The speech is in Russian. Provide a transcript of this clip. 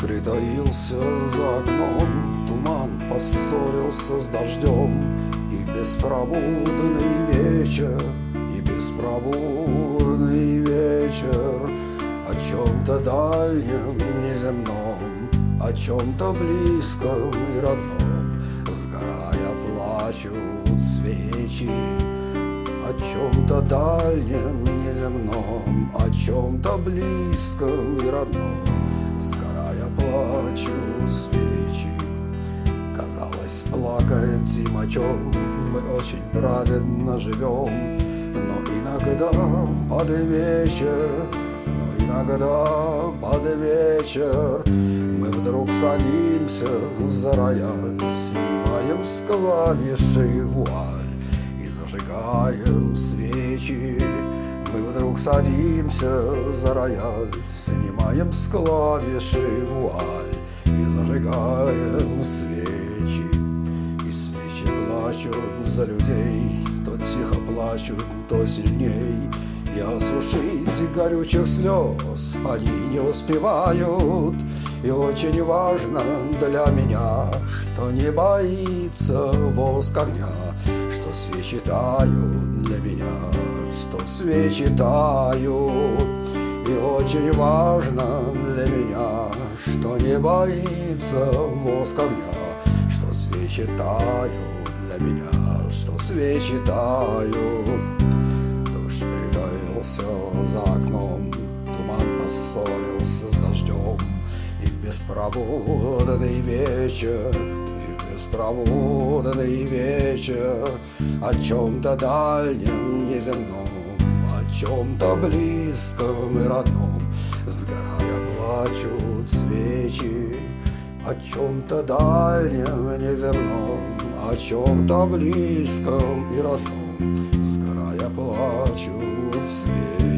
притаился за окном Туман поссорился с дождем. И беспробудный вечер И беспробудный вечер О чем-то дальнем, неземном О чем-то близком и родном. Сгорая плачут свечи о чем-то дальнем, неземном, О чем-то близком и родном, Сгорая плачу свечи. Казалось, плакает зима, чем мы очень праведно живем, Но иногда под вечер, но иногда под вечер Мы вдруг садимся за рояль, Снимаем с клавиши вуаль зажигаем свечи Мы вдруг садимся за рояль Снимаем с клавиши вуаль И зажигаем свечи. И свечи плачут за людей То тихо плачут, то сильней. И осушить горючих слез Они не успевают. И очень важно для меня Что не боится воск огня что свечи тают для меня, свечи тают. И очень важно для меня, что не боится воск огня, что свечи тают для меня, что свечи тают. Дождь притаился за окном, туман поссорился с дождем, и в беспробудный вечер беспроводный вечер О чем-то дальнем, неземном чем-то близком и родном. Сгорая плачут свечи О чем-то дальнем, неземном О чем-то близком и родном. Сгорая плачут свечи